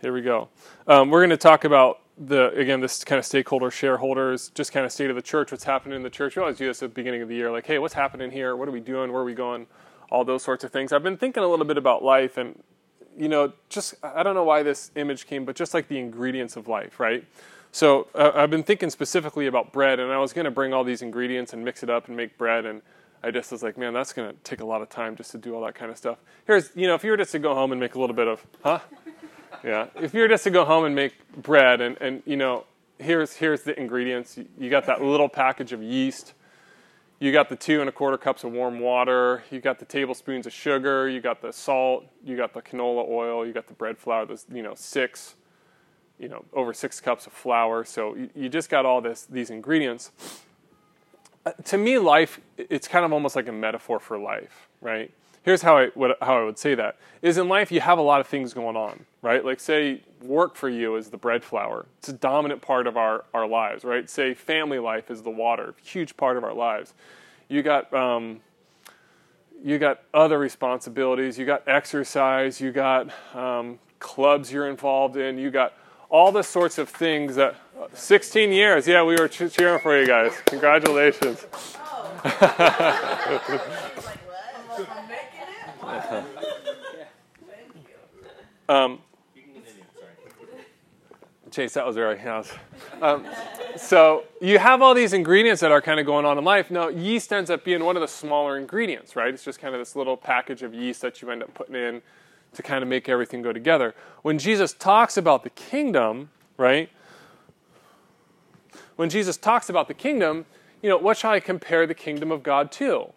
Here we go. Um, we're going to talk about the again this kind of stakeholder shareholders, just kind of state of the church, what's happening in the church. We always do this at the beginning of the year, like, hey, what's happening here? What are we doing? Where are we going? All those sorts of things. I've been thinking a little bit about life, and you know, just I don't know why this image came, but just like the ingredients of life, right? So uh, I've been thinking specifically about bread, and I was going to bring all these ingredients and mix it up and make bread, and I just was like, man, that's going to take a lot of time just to do all that kind of stuff. Here's, you know, if you were just to go home and make a little bit of, huh? Yeah. If you were just to go home and make bread, and, and you know, here's here's the ingredients. You got that little package of yeast. You got the two and a quarter cups of warm water. You got the tablespoons of sugar. You got the salt. You got the canola oil. You got the bread flour. There's you know six, you know over six cups of flour. So you, you just got all this these ingredients. Uh, to me, life it's kind of almost like a metaphor for life, right? Here's how I what, how I would say that is in life you have a lot of things going on, right? Like say work for you is the bread flour. It's a dominant part of our our lives, right? Say family life is the water, huge part of our lives. You got um, you got other responsibilities. You got exercise. You got um, clubs you're involved in. You got all the sorts of things that. 16 years. Yeah, we were cheering for you guys. Congratulations. Um, Chase, that was very nice. Um, so you have all these ingredients that are kind of going on in life. Now, yeast ends up being one of the smaller ingredients, right? It's just kind of this little package of yeast that you end up putting in to kind of make everything go together. When Jesus talks about the kingdom, right? When Jesus talks about the kingdom, you know, what shall I compare the kingdom of God to?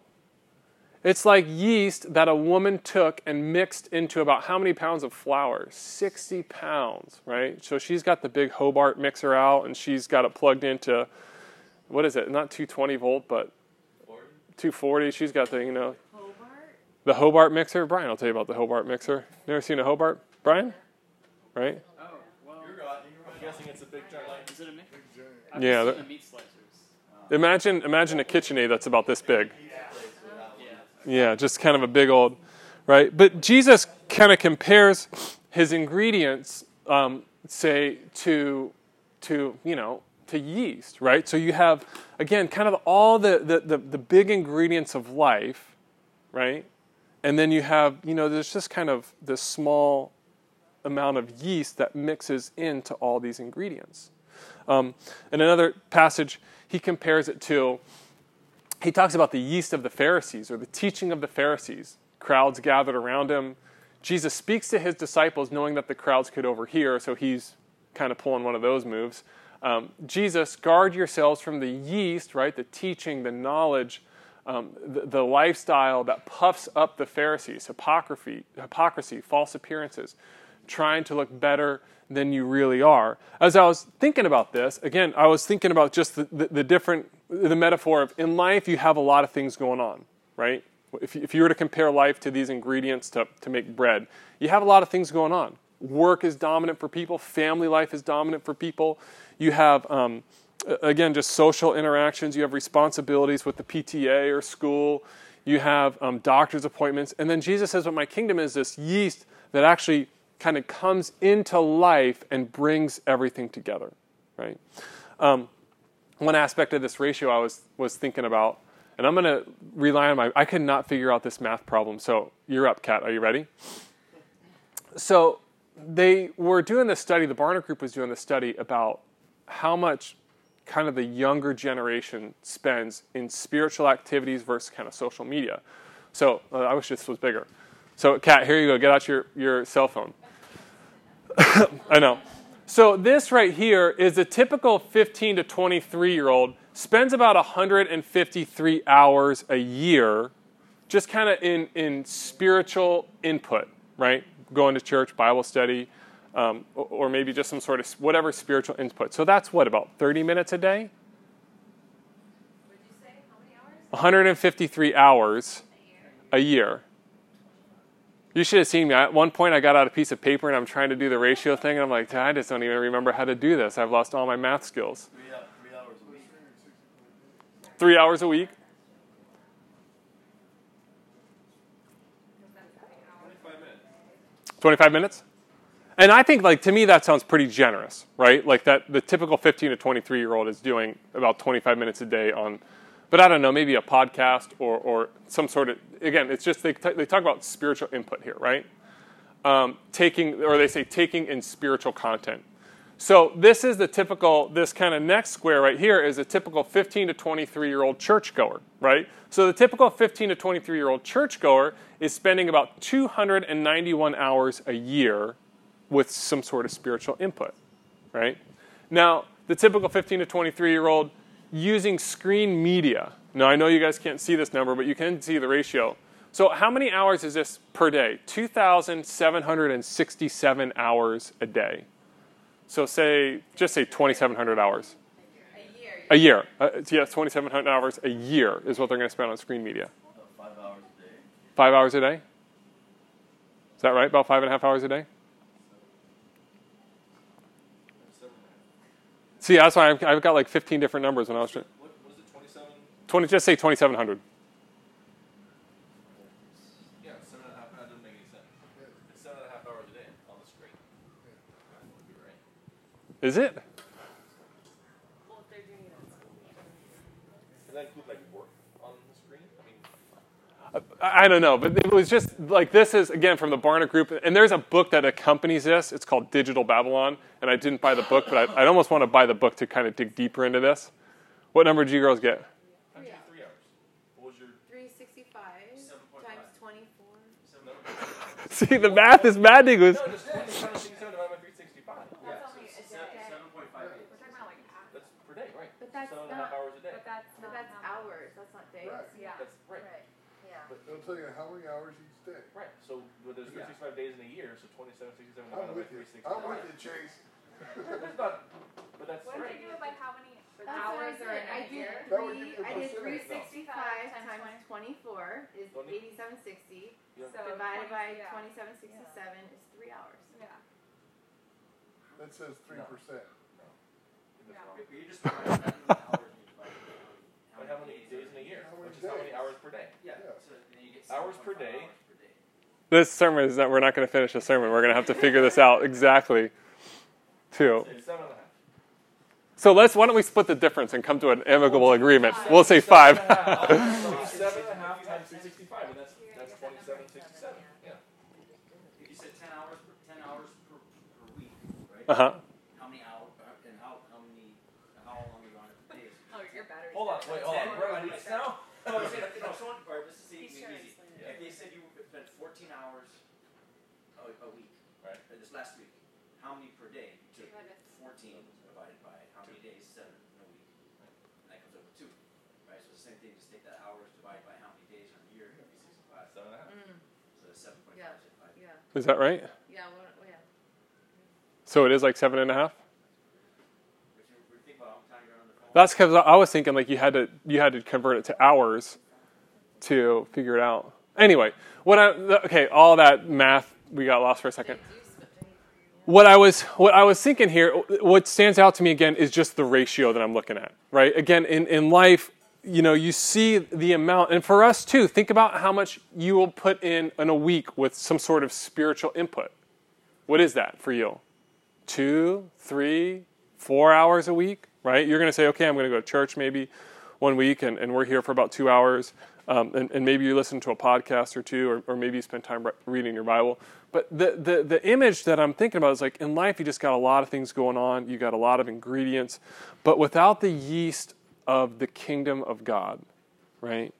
It's like yeast that a woman took and mixed into about how many pounds of flour? 60 pounds, right? So she's got the big Hobart mixer out and she's got it plugged into, what is it? Not 220 volt, but 240. She's got the, you know, Hobart? the Hobart mixer. Brian, I'll tell you about the Hobart mixer. Never seen a Hobart? Brian? Right? Oh, well, you're right. I'm guessing it's a big giant. Is it a mixer? Yeah. The, meat slicers. Imagine, imagine a KitchenAid that's about this big. Yeah, just kind of a big old, right? But Jesus kind of compares his ingredients, um, say, to, to, you know, to yeast, right? So you have, again, kind of all the, the, the, the big ingredients of life, right? And then you have, you know, there's just kind of this small amount of yeast that mixes into all these ingredients. Um, in another passage, he compares it to he talks about the yeast of the Pharisees or the teaching of the Pharisees. Crowds gathered around him. Jesus speaks to his disciples knowing that the crowds could overhear, so he's kind of pulling one of those moves. Um, Jesus, guard yourselves from the yeast, right? The teaching, the knowledge, um, the, the, lifestyle that puffs up the Pharisees, hypocrisy, hypocrisy, false appearances, trying to look better than you really are. As I was thinking about this, again, I was thinking about just the, the, the different, the metaphor of in life you have a lot of things going on, right? If, if you were to compare life to these ingredients to, to make bread, you have a lot of things going on. Work is dominant for people, family life is dominant for people. You have, um, again, just social interactions, you have responsibilities with the PTA or school, you have um, doctor's appointments. And then Jesus says, What my kingdom is this yeast that actually kind of comes into life and brings everything together, right? Um, one aspect of this ratio I was was thinking about, and I'm going to rely on my. I could not figure out this math problem, so you're up, Kat. Are you ready? So they were doing this study. The Barna Group was doing this study about how much kind of the younger generation spends in spiritual activities versus kind of social media. So uh, I wish this was bigger. So, Kat, here you go. Get out your, your cell phone. I know. So this right here is a typical 15 to 23 year old spends about 153 hours a year just kind of in, in spiritual input, right? Going to church, Bible study, um, or maybe just some sort of whatever spiritual input. So that's what, about 30 minutes a day? 153 hours a year. You should have seen me. At one point, I got out a piece of paper and I'm trying to do the ratio thing, and I'm like, I just don't even remember how to do this. I've lost all my math skills. Three, hours a week. Three hours a week? 25 minutes. 25 minutes? And I think, like, to me, that sounds pretty generous, right? Like, that the typical 15 to 23 year old is doing about 25 minutes a day on, but I don't know, maybe a podcast or, or some sort of, again, it's just they, t- they talk about spiritual input here, right? Um, taking, or they say taking in spiritual content. So this is the typical, this kind of next square right here is a typical 15 to 23 year old churchgoer, right? So the typical 15 to 23 year old churchgoer is spending about 291 hours a year with some sort of spiritual input, right? Now, the typical 15 to 23 year old using screen media. Now, I know you guys can't see this number, but you can see the ratio. So, how many hours is this per day? 2,767 hours a day. So, say, just say 2,700 hours. A year. A year. Uh, yes, 2,700 hours a year is what they're going to spend on screen media. Five hours a day. Five hours a day? Is that right? About five and a half hours a day? See, that's why I've, I've got like 15 different numbers when I was trying. What was it? Twenty-seven. 20, just say 2,700. Yeah, seven and a half. That doesn't make any sense. It's seven and a half hours a day on the screen. That would be right. Is it? Well, if they're doing it at school. Does that include like work on the screen? I mean, I I don't know, but it was just like this is again from the Barna Group, and there's a book that accompanies this. It's called Digital Babylon, and I didn't buy the book, but I, I'd almost want to buy the book to kind of dig deeper into this. What number did you girls get? three hours. What was your? 365 times 24. See, the math is maddening. Was No, just twenty seven sixty seven three sixty five. That's only a day. Seven point five eight. We're talking about like half. That's per day, right? But that's seven and a half not- hours a day. But that's But not that's hours, that's not days. Right. Yeah. That's right. Right. Yeah. But They'll tell you how many hours each day. right. So but there's three sixty five days in a year, so twenty seven sixty seven I'm divided by with you. three sixty I'm five. with you, Chase. It's not. But that's What did right. they do it by how many That's I hours are in I a did year? That would three, be a I did percentage, three no. Times times twenty-four is eighty-seven sixty, Yeah. So divided 20 by yeah. twenty-seven sixty-seven is three hours. Yeah. That says three percent. That's Yeah. wrong. You just divide that into hours and you divide it by how many days in a year? How many Which is how many hours per day? Yeah, Yeah. so then you get Hours per day. per day. this sermon is not. We're not going to finish the sermon. We're going to have to figure this out exactly, too. It's seven and a half. So let's. Why don't we split the difference and come to an amicable agreement? We'll say five. Seven and a half. Seven and a half times three sixty five, and that's that's twenty seven sixty seven. Yeah. If you said ten hours, per, ten hours per, per week, right? Uh huh. How many hours, and how, how many, how long are you on it per day? Oh, your battery's Hold on, wait, hold on. We're ready now. No, I'm saying, no, someone, all right, let's just see, He's make sure it easy. it's If they said you spent fourteen hours a, a week, Right. uh, this last week, how many per day? You took fourteen divided by how many days? Seven in a week. And that comes up with two, right? So the same thing, just take that hours divided by how many days in a year, it'd be sixty-five. Seven and a half. So that's seven point Yeah. five, six five. Yeah, Is that right? yeah, well, yeah. So it is like seven and a half. But you were thinking about how much time you're on the phone? That's because I was thinking like you had to you had to convert it to hours to figure it out. Anyway, what I okay, all that math we got lost for a second. What I was what I was thinking here, what stands out to me again is just the ratio that I'm looking at. Right? Again, in, in life, you know, you see the amount, and for us too, think about how much you will put in in a week with some sort of spiritual input. What is that for you? Two, three, four hours a week, right? You're going to say, okay, I'm going to go to church maybe one week, and, and we're here for about two hours. Um, and, and maybe you listen to a podcast or two, or, or maybe you spend time re- reading your Bible. But the, the, the image that I'm thinking about is like in life, you just got a lot of things going on, you got a lot of ingredients, but without the yeast of the kingdom of God, right?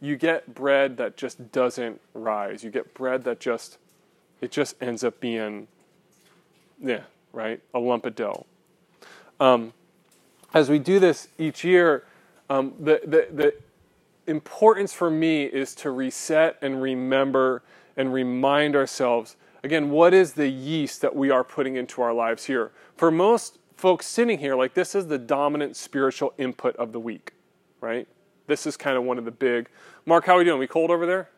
You get bread that just doesn't rise. You get bread that just, it just ends up being, yeah, right? A lump of dough. Um, as we do this each year, um, the, the, the importance for me is to reset and remember and remind ourselves again, what is the yeast that we are putting into our lives here? For most folks sitting here, like this is the dominant spiritual input of the week, right? This is kind of one of the big. Mark, how are we doing? We cold over there?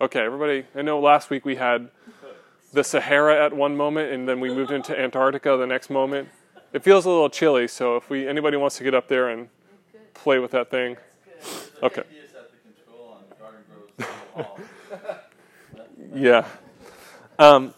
Okay, everybody. I know last week we had the Sahara at one moment, and then we moved into Antarctica the next moment. It feels a little chilly, so if we anybody wants to get up there and play with that thing, okay. He is at the control on Garden Grove City Hall. Yeah. Um,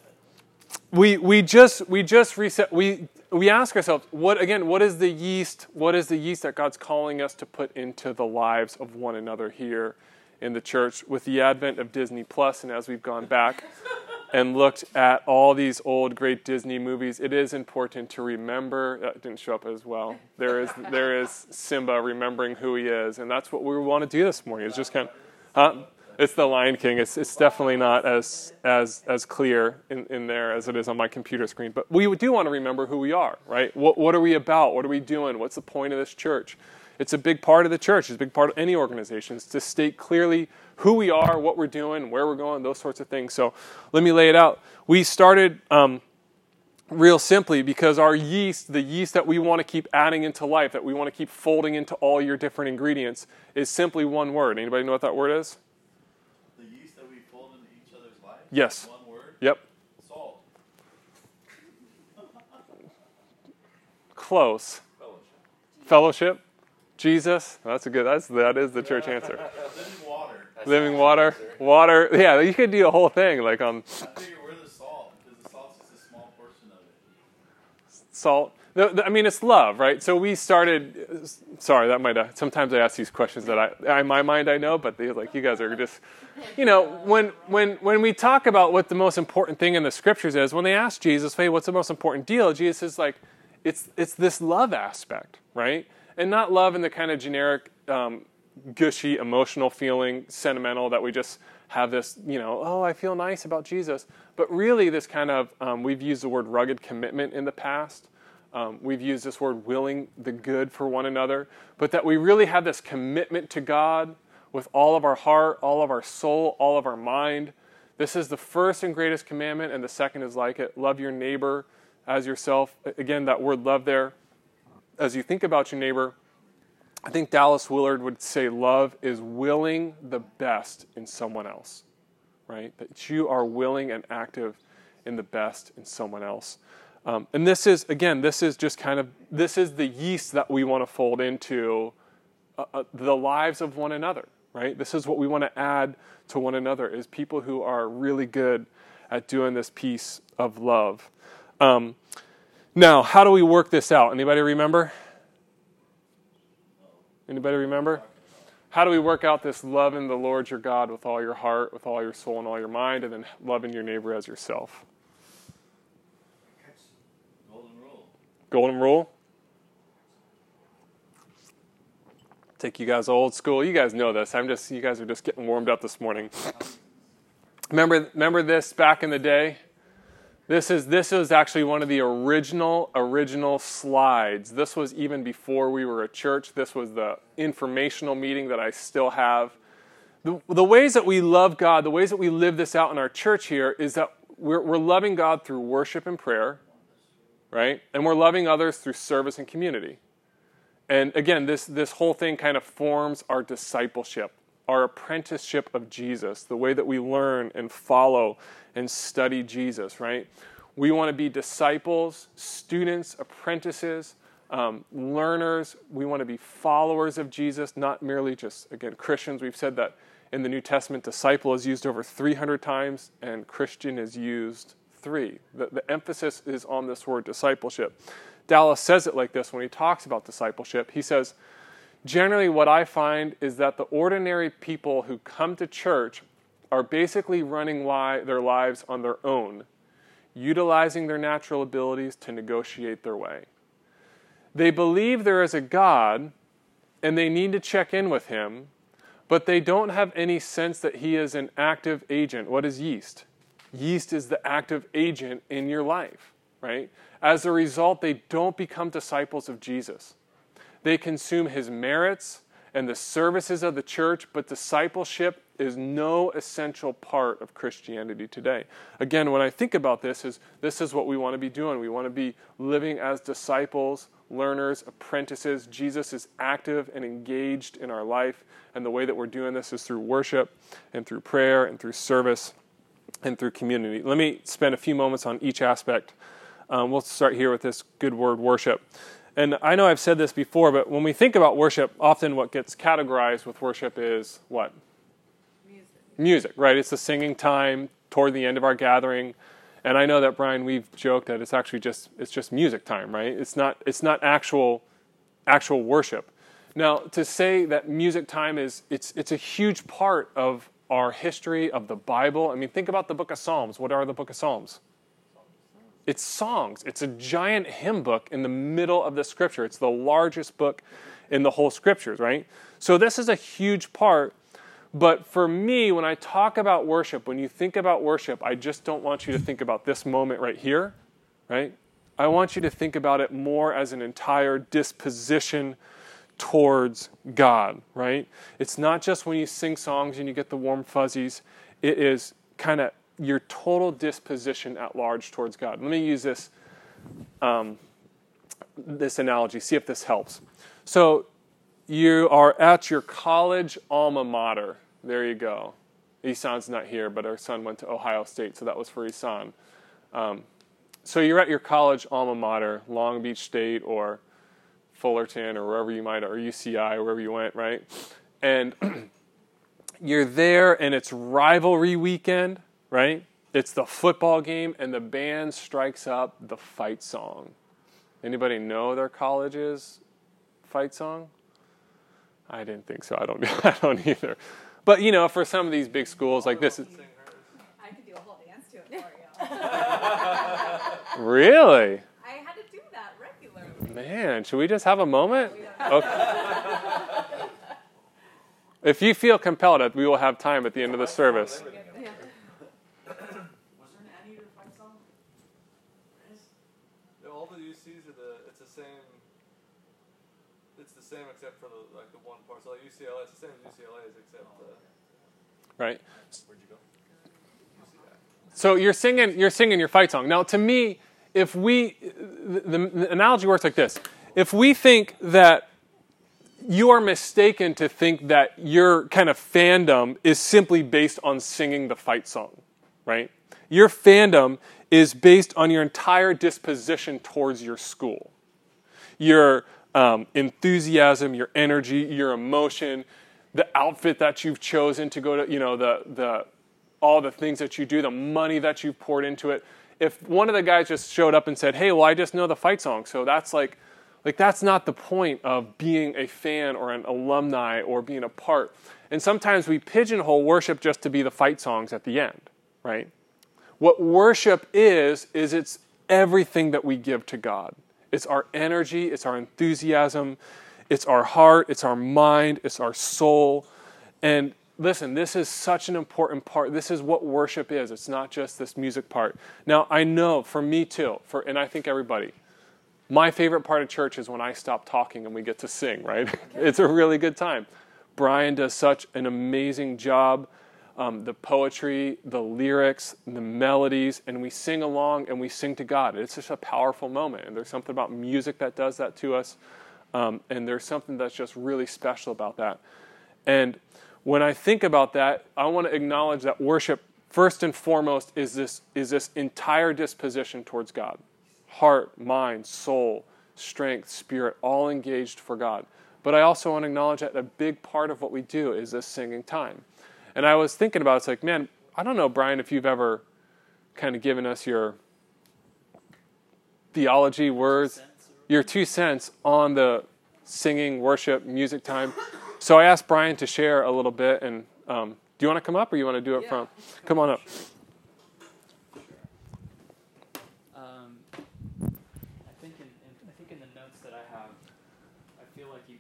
we we just we just reset we we ask ourselves what again what is the yeast what is the yeast that God's calling us to put into the lives of one another here in the church with the advent of Disney Plus and as we've gone back and looked at all these old great Disney movies it is important to remember that didn't show up as well there is there is Simba remembering who he is and that's what we want to do this morning is just kind of huh? It's the Lion King. It's, it's definitely not as as as clear in, in there as it is on my computer screen. But we do want to remember who we are, right? What what are we about? What are we doing? What's the point of this church? It's a big part of the church. It's a big part of any organization. It's to state clearly who we are, what we're doing, where we're going, those sorts of things. So let me lay it out. We started um, real simply because our yeast, the yeast that we want to keep adding into life, that we want to keep folding into all your different ingredients, is simply one word. Anybody know what that word is? The yeast that we fold into each other's lives? Yes. One word? Yep. Salt. Close. Fellowship. Fellowship. Jesus. That's a good. That's that is the church answer. Living water. Living water. Water. Yeah, you could do a whole thing like on I figure we're the salt because the salt's just a small portion of it. salt. The- the- I mean, it's love, right? So we started. Sorry, that might. Uh, sometimes I ask these questions that I, in my mind, I know, but they like you guys are just, you know, when when when we talk about what the most important thing in the scriptures is, when they ask Jesus, "Hey, what's the most important deal?" Jesus is like, it's it's this love aspect, right? And not love in the kind of generic, um, gushy, emotional feeling, sentimental that we just have this, you know, oh, I feel nice about Jesus. But really, this kind of um, we've used the word rugged commitment in the past. Um, we've used this word willing the good for one another, but that we really have this commitment to God with all of our heart, all of our soul, all of our mind. This is the first and greatest commandment, and the second is like it love your neighbor as yourself. Again, that word love there. As you think about your neighbor, I think Dallas Willard would say love is willing the best in someone else, right? That you are willing and active in the best in someone else. Um, and this is, again, this is just kind of, this is the yeast that we want to fold into uh, uh, the lives of one another, right? This is what we want to add to one another is people who are really good at doing this piece of love. Um, now, how do we work this out? Anybody remember? Anybody remember? How do we work out this loving the Lord your God with all your heart, with all your soul, and all your mind, and then loving your neighbor as yourself? Golden rule. Golden rule. Take you guys old school. You guys know this. I'm just you guys are just getting warmed up this morning. Remember remember this back in the day? This is this was actually one of the original original slides. This was even before we were a church. This was the informational meeting that I still have. The, the ways that we love God, the ways that we live this out in our church here is that we're, we're loving God through worship and prayer, right? And we're loving others through service and community. And again, this, this whole thing kind of forms our discipleship, our apprenticeship of Jesus, the way that we learn and follow and study Jesus, right? We want to be disciples, students, apprentices, um, learners. We want to be followers of Jesus, not merely just, again, Christians. We've said that in the New Testament, disciple is used over 300 times and Christian is used three. The, the emphasis is on this word discipleship. Dallas says it like this when he talks about discipleship. He says, Generally, what I find is that the ordinary people who come to church are basically running li- their lives on their own, utilizing their natural abilities to negotiate their way. They believe there is a God and they need to check in with him, but they don't have any sense that he is an active agent. What is yeast? Yeast is the active agent in your life, right? As a result, they don't become disciples of Jesus. They consume his merits and the services of the church, but discipleship is no essential part of Christianity today. Again, when I think about this is this is what we want to be doing. We want to be living as disciples, learners, apprentices. Jesus is active and engaged in our life, and the way that we're doing this is through worship and through prayer and through service and through community. Let me spend a few moments on each aspect. Um, we'll start here with this good word worship. And I know I've said this before, but when we think about worship, often what gets categorized with worship is what? Music. Music, right? It's the singing time toward the end of our gathering. And I know that Brian, we've joked that it's actually just it's just music time, right? It's not it's not actual actual worship. Now, to say that music time is it's it's a huge part of our history of the Bible. I mean, think about the book of Psalms. What are the book of Psalms? It's songs. It's a giant hymn book in the middle of the scripture. It's the largest book in the whole scriptures, right? So this is a huge part. But for me, when I talk about worship, when you think about worship, I just don't want you to think about this moment right here, right? I want you to think about it more as an entire disposition towards God, right? It's not just when you sing songs and you get the warm fuzzies. It is kind of your total disposition at large towards God. Let me use this um, this analogy. See if this helps. So you are at your college alma mater. There you go. Isan's not here, but our son went to Ohio State, so that was for Isan. Um, so you're at your college alma mater, Long Beach State or Fullerton or wherever you might, or UCI, or wherever you went, right? And you're there, and it's rivalry weekend, right? It's the football game, and the band strikes up the fight song. Anybody know their college's fight song? I didn't think so. I don't. I don't either. But you know, for some of these big schools like this, is, I could do a whole dance to it for you. really, I had to do that regularly. Man, should we just have a moment? Okay. If you feel compelled, we will have time at the end of the service. Was there an anteater fight song? Yeah, all the UCs are the. It's the same. It's the same except for the like the one part. So like UCLA, it's the same as UCLA's except the. Right. Where'd you go? So you're singing, you're singing your fight song. Now, to me, if we, the, the analogy works like this: if we think that you are mistaken to think that your kind of fandom is simply based on singing the fight song, right? Your fandom is based on your entire disposition towards your school, your um, enthusiasm, your energy, your emotion, the outfit that you've chosen to go to, you know, the the all the things that you do, the money that you've poured into it. If one of the guys just showed up and said, "Hey, well, I just know the fight song," so that's like, like that's not the point of being a fan or an alumni or being a part. And sometimes we pigeonhole worship just to be the fight songs at the end, right? What worship is is it's everything that we give to God. It's our energy, it's our enthusiasm, it's our heart, it's our mind, it's our soul. And listen, this is such an important part. This is what worship is. It's not just this music part. Now, I know for me too, for and I think everybody, my favorite part of church is when I stop talking and we get to sing, right? it's a really good time. Brian does such an amazing job. Um, the poetry, the lyrics, the melodies, and we sing along and we sing to God. It's just a powerful moment. And there's something about music that does that to us. Um, and there's something that's just really special about that. And when I think about that, I want to acknowledge that worship, first and foremost, is this, is this entire disposition towards God heart, mind, soul, strength, spirit, all engaged for God. But I also want to acknowledge that a big part of what we do is this singing time. And I was thinking about it, it's like, man, I don't know, Brian, if you've ever kind of given us your theology words, your two cents on the singing, worship, music time. So I asked Brian to share a little bit. And um, do you want to come up or you want to do it Yeah, from? Come on up. Um, I think in, in, I think in the notes that I have, I feel like you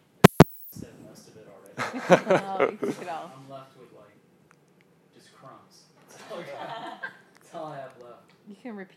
said most of it already. no, it all. I'm left with like just crumbs. That's all I got. That's all I have left. You can repeat